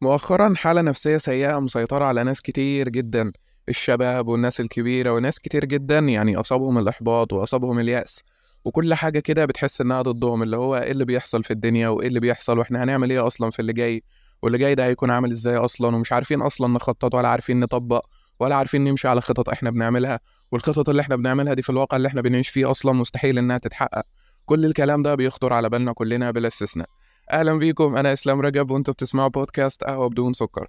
مؤخرا حالة نفسية سيئة مسيطرة على ناس كتير جدا الشباب والناس الكبيرة وناس كتير جدا يعني أصابهم الإحباط وأصابهم اليأس وكل حاجة كده بتحس إنها ضدهم اللي هو إيه اللي بيحصل في الدنيا وإيه اللي بيحصل وإحنا هنعمل إيه أصلا في اللي جاي واللي جاي ده هيكون عامل إزاي أصلا ومش عارفين أصلا نخطط ولا عارفين نطبق ولا عارفين نمشي على خطط إحنا بنعملها والخطط اللي إحنا بنعملها دي في الواقع اللي إحنا بنعيش فيه أصلا مستحيل إنها تتحقق. كل الكلام ده بيخطر على بالنا كلنا بلا استثناء. أهلا بيكم أنا إسلام رجب وأنتوا بتسمعوا بودكاست قهوة بدون سكر.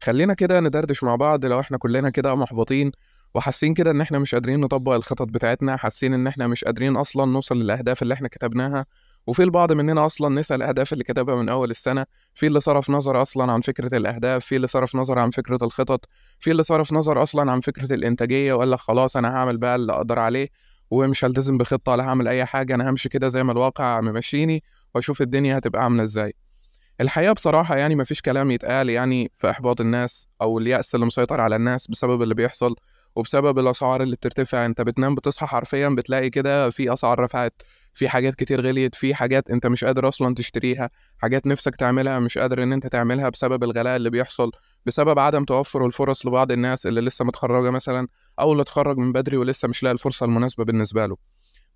خلينا كده ندردش مع بعض لو إحنا كلنا كده محبطين وحاسين كده إن إحنا مش قادرين نطبق الخطط بتاعتنا حاسين إن إحنا مش قادرين أصلا نوصل للأهداف اللي إحنا كتبناها وفي البعض مننا أصلا نسى الاهداف اللي كتبها من أول السنة في اللي صرف نظر أصلا عن فكرة الأهداف في اللي صرف نظر عن فكرة الخطط في اللي صرف نظر أصلا عن فكرة الإنتاجية وقال لك خلاص أنا هعمل بقى اللي أقدر عليه ومش هلتزم بخطة ولا هعمل أي حاجة أنا همشي كده زي ما الواقع ممشيني. وأشوف الدنيا هتبقى عاملة إزاي. الحقيقة بصراحة يعني مفيش كلام يتقال يعني في إحباط الناس أو اليأس اللي مسيطر على الناس بسبب اللي بيحصل وبسبب الأسعار اللي بترتفع. أنت بتنام بتصحى حرفيا بتلاقي كده في أسعار رفعت في حاجات كتير غليت في حاجات أنت مش قادر أصلا تشتريها حاجات نفسك تعملها مش قادر إن أنت تعملها بسبب الغلاء اللي بيحصل بسبب عدم توفر الفرص لبعض الناس اللي لسه متخرجة مثلا أو اللي اتخرج من بدري ولسه مش لاقي الفرصة المناسبة بالنسبة له.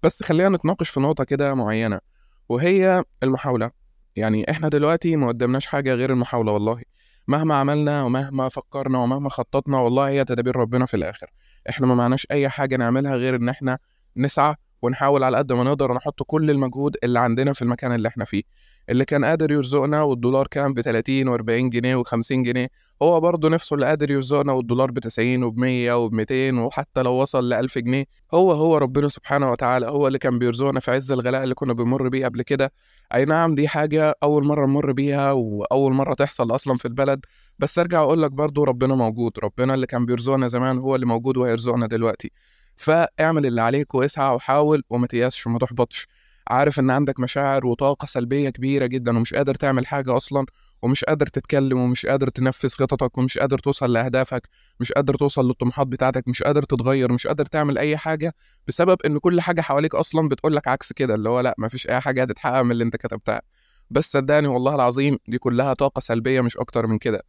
بس خلينا نتناقش في نقطة كده معينة. وهي المحاولة. يعني إحنا دلوقتي ما قدمناش حاجة غير المحاولة والله. مهما عملنا ومهما فكرنا ومهما خططنا والله هي تدابير ربنا في الآخر. إحنا ما معناش أي حاجة نعملها غير إن إحنا نسعى ونحاول على قد ما نقدر نحط كل المجهود اللي عندنا في المكان اللي إحنا فيه. اللي كان قادر يرزقنا والدولار كان ب 30 و40 جنيه و50 جنيه هو برضه نفسه اللي قادر يرزقنا والدولار ب 90 وب 100 وب 200 وحتى لو وصل ل 1000 جنيه هو هو ربنا سبحانه وتعالى هو اللي كان بيرزقنا في عز الغلاء اللي كنا بنمر بيه قبل كده. أي نعم دي حاجة أول مرة نمر بيها وأول مرة تحصل أصلا في البلد بس أرجع أقول لك برضه ربنا موجود ربنا اللي كان بيرزقنا زمان هو اللي موجود وهيرزقنا دلوقتي. فاعمل اللي عليك واسعى وحاول وما تيأسش وما تحبطش. عارف إن عندك مشاعر وطاقة سلبية كبيرة جدا ومش قادر تعمل حاجة أصلا ومش قادر تتكلم ومش قادر تنفذ خططك ومش قادر توصل لأهدافك مش قادر توصل للطموحات بتاعتك مش قادر تتغير مش قادر تعمل أي حاجة بسبب إن كل حاجة حواليك أصلا بتقولك عكس كده اللي هو لأ مفيش أي حاجة هتتحقق من اللي أنت كتبتها. بس صدقني والله العظيم دي كلها طاقة سلبية مش أكتر من كده.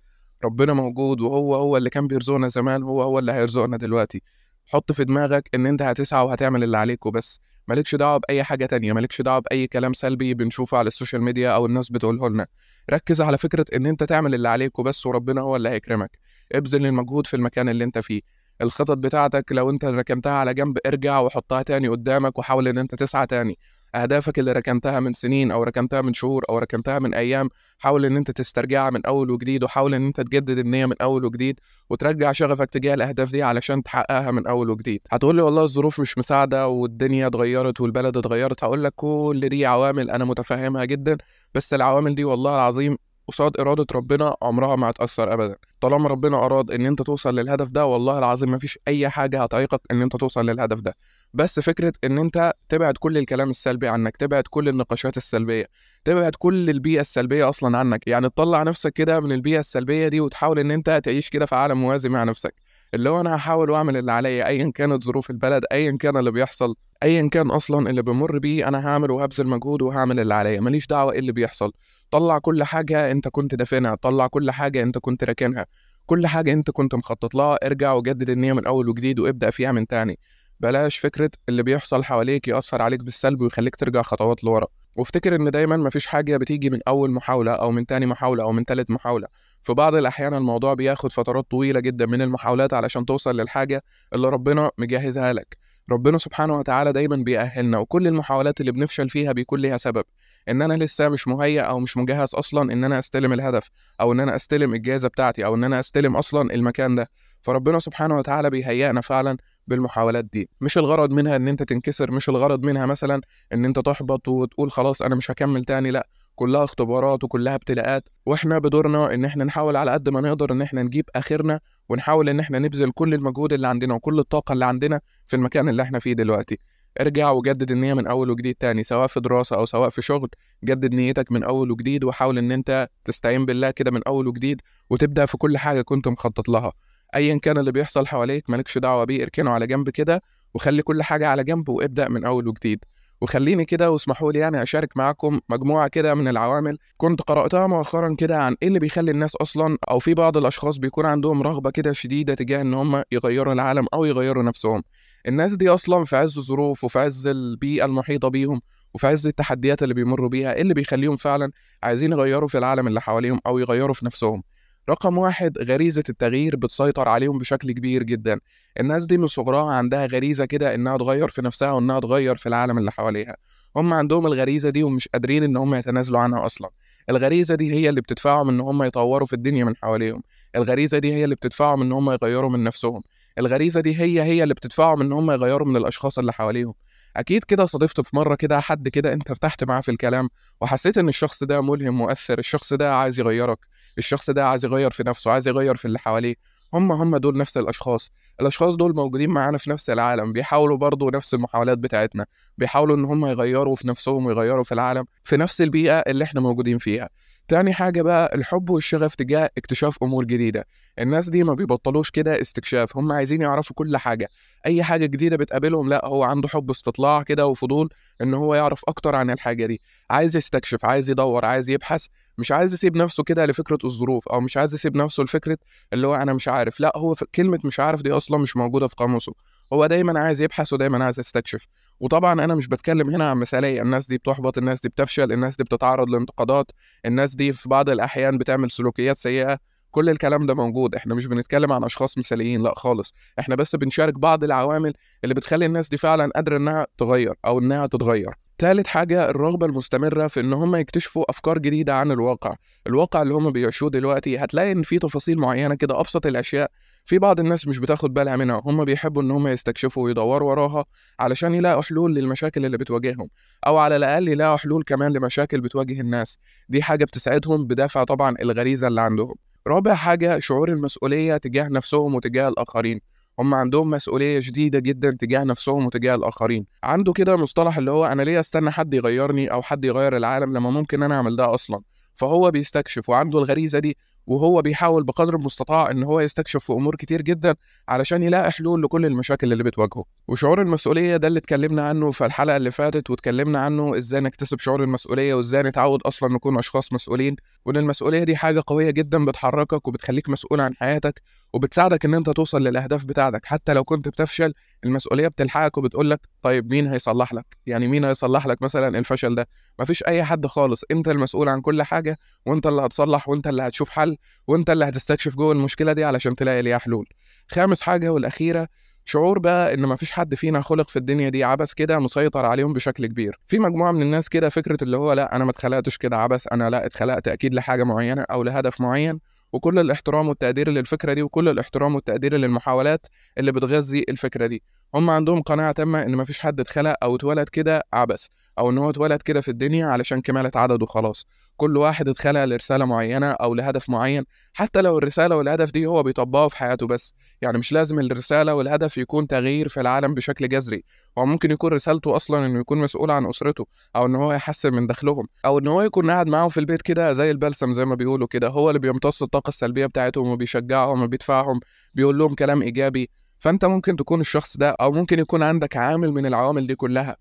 ربنا موجود وهو هو اللي كان بيرزقنا زمان هو هو اللي هيرزقنا دلوقتي. حط في دماغك إن أنت هتسعى وهتعمل اللي عليك وبس. مالكش دعوة بأي حاجة تانية مالكش دعوة بأي كلام سلبي بنشوفه على السوشيال ميديا أو الناس بتقوله لنا. ركز على فكرة إن أنت تعمل اللي عليك وبس وربنا هو اللي هيكرمك. ابذل المجهود في المكان اللي أنت فيه. الخطط بتاعتك لو أنت ركنتها على جنب ارجع وحطها تاني قدامك وحاول إن أنت تسعى تاني. أهدافك اللي ركنتها من سنين أو ركنتها من شهور أو ركنتها من أيام حاول إن أنت تسترجعها من أول وجديد وحاول إن أنت تجدد النية من أول وجديد وترجع شغفك تجاه الأهداف دي علشان تحققها من أول وجديد. هتقول لي والله الظروف مش مساعدة والدنيا اتغيرت والبلد اتغيرت هقول لك كل دي عوامل أنا متفهمها جدا بس العوامل دي والله العظيم قصاد إرادة ربنا عمرها ما هتأثر أبدا. طالما ربنا أراد إن أنت توصل للهدف ده والله العظيم مفيش أي حاجة هتعيقك إن أنت توصل للهدف ده. بس فكرة إن أنت تبعد كل الكلام السلبي عنك تبعد كل النقاشات السلبية تبعد كل البيئة السلبية أصلا عنك. يعني تطلع نفسك كده من البيئة السلبية دي وتحاول إن أنت تعيش كده في عالم موازي مع نفسك. اللي هو أنا هحاول وأعمل اللي عليا أيا كانت ظروف البلد أيا كان اللي بيحصل أيا كان أصلا اللي بمر بيه أنا هعمل وهبذل مجهود وهعمل اللي عليا. ماليش دعوة إيه اللي بيحصل. طلع كل حاجة أنت كنت دافنها طلع كل حاجة أنت كنت راكنها كل حاجة أنت كنت مخطط لها ارجع وجدد النية من اول وجديد وابدأ فيها من تاني. بلاش فكرة اللي بيحصل حواليك يأثر عليك بالسلب ويخليك ترجع خطوات لورا. وافتكر إن دايما مفيش حاجة بتيجي من أول محاولة أو من تاني محاولة أو من تالت محاولة. في بعض الأحيان الموضوع بياخد فترات طويلة جدا من المحاولات علشان توصل للحاجة اللي ربنا مجهزها لك. ربنا سبحانه وتعالى دايما بيأهلنا وكل المحاولات اللي بنفشل فيها بيكون ليها سبب. إن أنا لسه مش مهيأ أو مش مجهز أصلا إن أنا أستلم الهدف أو إن أنا أستلم الجائزه بتاعتي أو إن أنا أستلم أصلا المكان ده. فربنا سبحانه وتعالى بيهيئنا فعلا بالمحاولات دي. مش الغرض منها إن أنت تنكسر مش الغرض منها مثلا إن أنت تحبط وتقول خلاص أنا مش هكمل تاني لأ. كلها اختبارات وكلها ابتلاءات وإحنا بدورنا إن إحنا نحاول على قد ما نقدر إن إحنا نجيب آخرنا ونحاول إن إحنا نبذل كل المجهود اللي عندنا وكل الطاقة اللي عندنا في المكان اللي إحنا فيه دلوقتي. ارجع وجدد النية من أول وجديد تاني سواء في دراسة أو سواء في شغل جدد نيتك من أول وجديد وحاول إن أنت تستعين بالله كده من أول وجديد وتبدأ في كل حاجة كنت مخطط لها. أيا كان اللي بيحصل حواليك مالكش دعوة بيه اركنه على جنب كده وخلي كل حاجة على جنب وابدأ من أول وجديد. وخليني كده واسمحوا لي يعني أشارك معاكم مجموعة كده من العوامل. كنت قرأتها مؤخرا كده عن إيه اللي بيخلي الناس أصلا أو في بعض الأشخاص بيكون عندهم رغبة كده شديدة تجاه إن هم يغيروا العالم أو يغيروا نفسهم. الناس دي أصلا في عز الظروف وفي عز البيئة المحيطة بيهم وفي عز التحديات اللي بيمروا بيها إيه اللي بيخليهم فعلا عايزين يغيروا في العالم اللي حواليهم أو يغيروا في نفسهم؟ رقم واحد غريزة التغيير بتسيطر عليهم بشكل كبير جدا. الناس دي من صغرها عندها غريزة كده إنها تغير في نفسها وإنها تغير في العالم اللي حواليها. هم عندهم الغريزة دي ومش قادرين إن هم يتنازلوا عنها أصلا. الغريزة دي هي اللي بتدفعهم إن هم يطوروا في الدنيا من حواليهم. الغريزة دي هي اللي بتدفعهم إن هم يغيروا من نفسهم. الغريزة دي هي هي اللي بتدفعهم إن هم يغيروا من الأشخاص اللي حواليهم. أكيد كده صادفت في مرة كده حد كده أنت ارتحت معاه في الكلام وحسيت إن الشخص ده ملهم مؤثر الشخص ده عايز يغيرك الشخص ده عايز يغير في نفسه عايز يغير في اللي حواليه. هم هم دول نفس الأشخاص. الأشخاص دول موجودين معانا في نفس العالم بيحاولوا برضه نفس المحاولات بتاعتنا بيحاولوا إن هم يغيروا في نفسهم ويغيروا في العالم في نفس البيئة اللي إحنا موجودين فيها. تاني حاجة بقى الحب والشغف تجاه اكتشاف أمور جديدة. الناس دي ما بيبطلوش كده استكشاف هم عايزين يعرفوا كل حاجة. أي حاجة جديدة بتقابلهم لأ هو عنده حب استطلاع كده وفضول إن هو يعرف أكتر عن الحاجة دي. عايز يستكشف عايز يدور عايز يبحث مش عايز يسيب نفسه كده لفكرة الظروف أو مش عايز يسيب نفسه لفكرة اللي هو أنا مش عارف. لأ هو كلمة مش عارف دي أصلا مش موجودة في قاموسه. هو دايما عايز يبحث ودايما عايز يستكشف. وطبعا أنا مش بتكلم هنا عن مثالية. الناس دي بتحبط الناس دي بتفشل الناس دي بتتعرض لانتقادات الناس دي في بعض الأحيان بتعمل سلوكيات سيئة. كل الكلام ده موجود. إحنا مش بنتكلم عن أشخاص مثاليين لأ خالص. إحنا بس بنشارك بعض العوامل اللي بتخلي الناس دي فعلا قادرة إنها تغير أو إنها تتغير. تالت حاجة الرغبة المستمرة في إن هم يكتشفوا أفكار جديدة عن الواقع، الواقع اللي هم بيعيشوه دلوقتي هتلاقي إن في تفاصيل معينة كده أبسط الأشياء في بعض الناس مش بتاخد بالها منها. هم بيحبوا إن هم يستكشفوا ويدوروا وراها علشان يلاقوا حلول للمشاكل اللي بتواجههم أو على الأقل يلاقوا حلول كمان لمشاكل بتواجه الناس، دي حاجة بتساعدهم بدافع طبعا الغريزة اللي عندهم. رابع حاجة شعور المسؤولية تجاه نفسهم وتجاه الآخرين. هم عندهم مسؤولية شديدة جدا تجاه نفسهم وتجاه الآخرين. عنده كده مصطلح اللي هو أنا ليه أستنى حد يغيرني أو حد يغير العالم لما ممكن أنا أعمل ده أصلا؟ فهو بيستكشف وعنده الغريزة دي وهو بيحاول بقدر المستطاع إن هو يستكشف في أمور كتير جدا علشان يلاقي حلول لكل المشاكل اللي بتواجهه. وشعور المسؤولية ده اللي اتكلمنا عنه في الحلقة اللي فاتت واتكلمنا عنه إزاي نكتسب شعور المسؤولية وإزاي نتعود أصلا نكون أشخاص مسؤولين وإن المسؤولية دي حاجة قوية جدا بتحركك وبتخليك مسؤول عن حياتك وبتساعدك إن أنت توصل للأهداف بتاعتك. حتى لو كنت بتفشل المسؤولية بتلحقك وبتقول لك طيب مين هيصلح لك؟ يعني مين هيصلح لك مثلا الفشل ده؟ مفيش أي حد خالص. أنت المسؤول عن كل حاجة وأنت اللي هتصلح وأنت اللي هتشوف حل وانت اللي هتستكشف جوه المشكلة دي علشان تلاقي ليها حلول. خامس حاجة والأخيرة شعور بقى إن مفيش حد فينا خلق في الدنيا دي عبث كده مسيطر عليهم بشكل كبير. في مجموعة من الناس كده فكرة اللي هو لا أنا ما اتخلقتش كده عبث أنا لا اتخلقت أكيد لحاجة معينة أو لهدف معين وكل الاحترام والتقدير للفكرة دي وكل الاحترام والتقدير للمحاولات اللي بتغذي الفكرة دي. هم عندهم قناعة تامة إن مفيش حد اتخلق أو اتولد كده عبث أو إن هو اتولد كده في الدنيا علشان كمالة عدد وخلاص. كل واحد اتخلق لرسالة معينة أو لهدف معين حتى لو الرسالة والهدف دي هو بيطبقه في حياته بس. يعني مش لازم الرسالة والهدف يكون تغيير في العالم بشكل جذري. هو ممكن يكون رسالته أصلا إنه يكون مسؤول عن أسرته أو إن هو يحسن من دخلهم أو إن هو يكون قاعد معاهم في البيت كده زي البلسم زي ما بيقولوا كده. هو اللي بيمتص الطاقة السلبية بتاعتهم وبيشجعهم وبيدفعهم بيقول لهم كلام إيجابي. فأنت ممكن تكون الشخص ده أو ممكن يكون عندك عامل من العوامل دي كلها.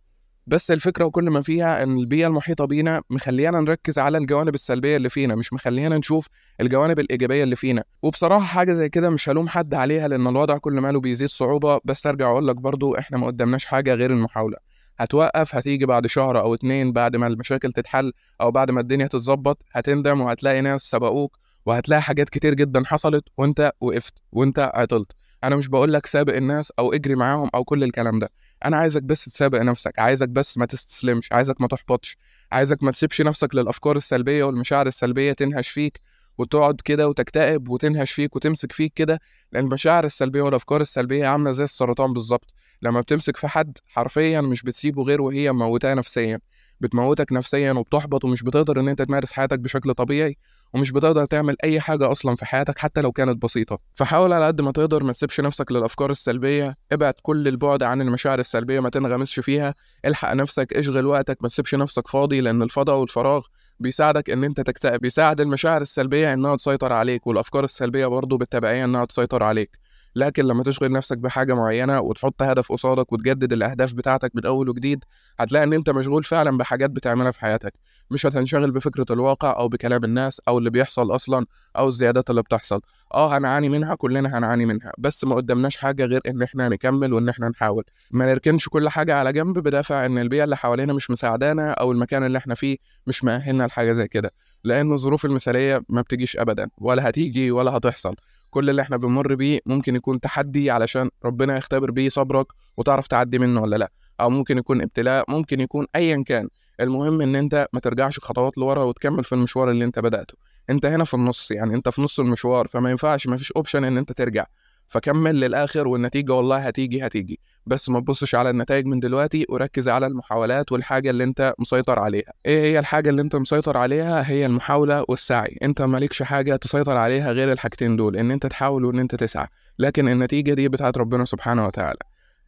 بس الفكرة وكل ما فيها إن البيئة المحيطة بينا مخليانا نركز على الجوانب السلبية اللي فينا مش مخلينا نشوف الجوانب الإيجابية اللي فينا. وبصراحة حاجة زي كده مش هلوم حد عليها لأن الوضع كل ماله بيزيد صعوبة. بس أرجع أقول لك برضو إحنا ما قدامناش حاجة غير المحاولة. هتوقف هتيجي بعد شهر أو اتنين بعد ما المشاكل تتحل أو بعد ما الدنيا تتظبط هتندم وهتلاقي ناس سبقوك وهتلاقي حاجات كتير جدا حصلت وأنت وقفت وأنت عطلت. أنا مش بقول لك سابق الناس أو اجري معاهم أو كل الكلام ده. أنا عايزك بس تسابق نفسك عايزك بس ما تستسلمش عايزك ما تحبطش عايزك ما تسيبش نفسك للأفكار السلبية والمشاعر السلبية تنهش فيك وتقعد كده وتكتئب وتنهش فيك وتمسك فيك كده لأن المشاعر السلبية والأفكار السلبية عاملة زي السرطان بالظبط. لما بتمسك في حد حرفيا مش بتسيبه غير وهي موتاه نفسيا بتموتك نفسيا وبتحبط ومش بتقدر إن أنت تمارس حياتك بشكل طبيعي ومش بتقدر تعمل أي حاجة أصلا في حياتك حتى لو كانت بسيطة. فحاول على قد ما تقدر ما تسيبش نفسك للأفكار السلبية. ابعد كل البعد عن المشاعر السلبية ما تنغمسش فيها. الحق نفسك اشغل وقتك ما تسيبش نفسك فاضي لأن الفضاء والفراغ بيساعدك إن أنت تكتئب. بيساعد المشاعر السلبية إنها تسيطر عليك والأفكار السلبية برضه بالتبعيه إنها تسيطر عليك. لكن لما تشغل نفسك بحاجة معينة وتحط هدف قصادك وتجدد الأهداف بتاعتك من أول وجديد هتلاقي إن أنت مشغول فعلا بحاجات بتعملها في حياتك. مش هتنشغل بفكرة الواقع أو بكلام الناس أو اللي بيحصل أصلا أو الزيادات اللي بتحصل. آه هنعاني منها كلنا هنعاني منها بس ما قدامناش حاجة غير إن إحنا نكمل وإن إحنا نحاول. ما نركنش كل حاجة على جنب بدافع إن البيئة اللي حوالينا مش مساعدانا أو المكان اللي إحنا فيه مش مأهلنا لحاجة زي كده لأن الظروف المثالية ما بتجيش ابدا ولا هتيجي ولا هتحصل. كل اللي إحنا بنمر بيه ممكن يكون تحدي علشان ربنا يختبر بيه صبرك وتعرف تعدي منه ولا لأ. أو ممكن يكون ابتلاء ممكن يكون ايا كان. المهم إن أنت ما ترجعش خطوات لورا وتكمل في المشوار اللي أنت بدأته. أنت هنا في النص يعني أنت في نص المشوار فما ينفعش ما فيش اوبشن إن أنت ترجع. فكمل للآخر والنتيجة والله هتيجي هتيجي. بس ما تبصش على النتائج من دلوقتي وركز على المحاولات والحاجة اللي انت مسيطر عليها. إيه هي الحاجة اللي انت مسيطر عليها؟ هي المحاولة والسعي. انت مالكش حاجة تسيطر عليها غير الحاجتين دول ان انت تحاول وان انت تسعى. لكن النتيجة دي بتاعت ربنا سبحانه وتعالى.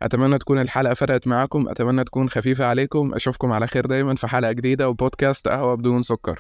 أتمنى تكون الحلقة فرقت معاكم أتمنى تكون خفيفة عليكم. أشوفكم على خير دايما في حلقة جديدة وبودكاست قهوة بدون سكر.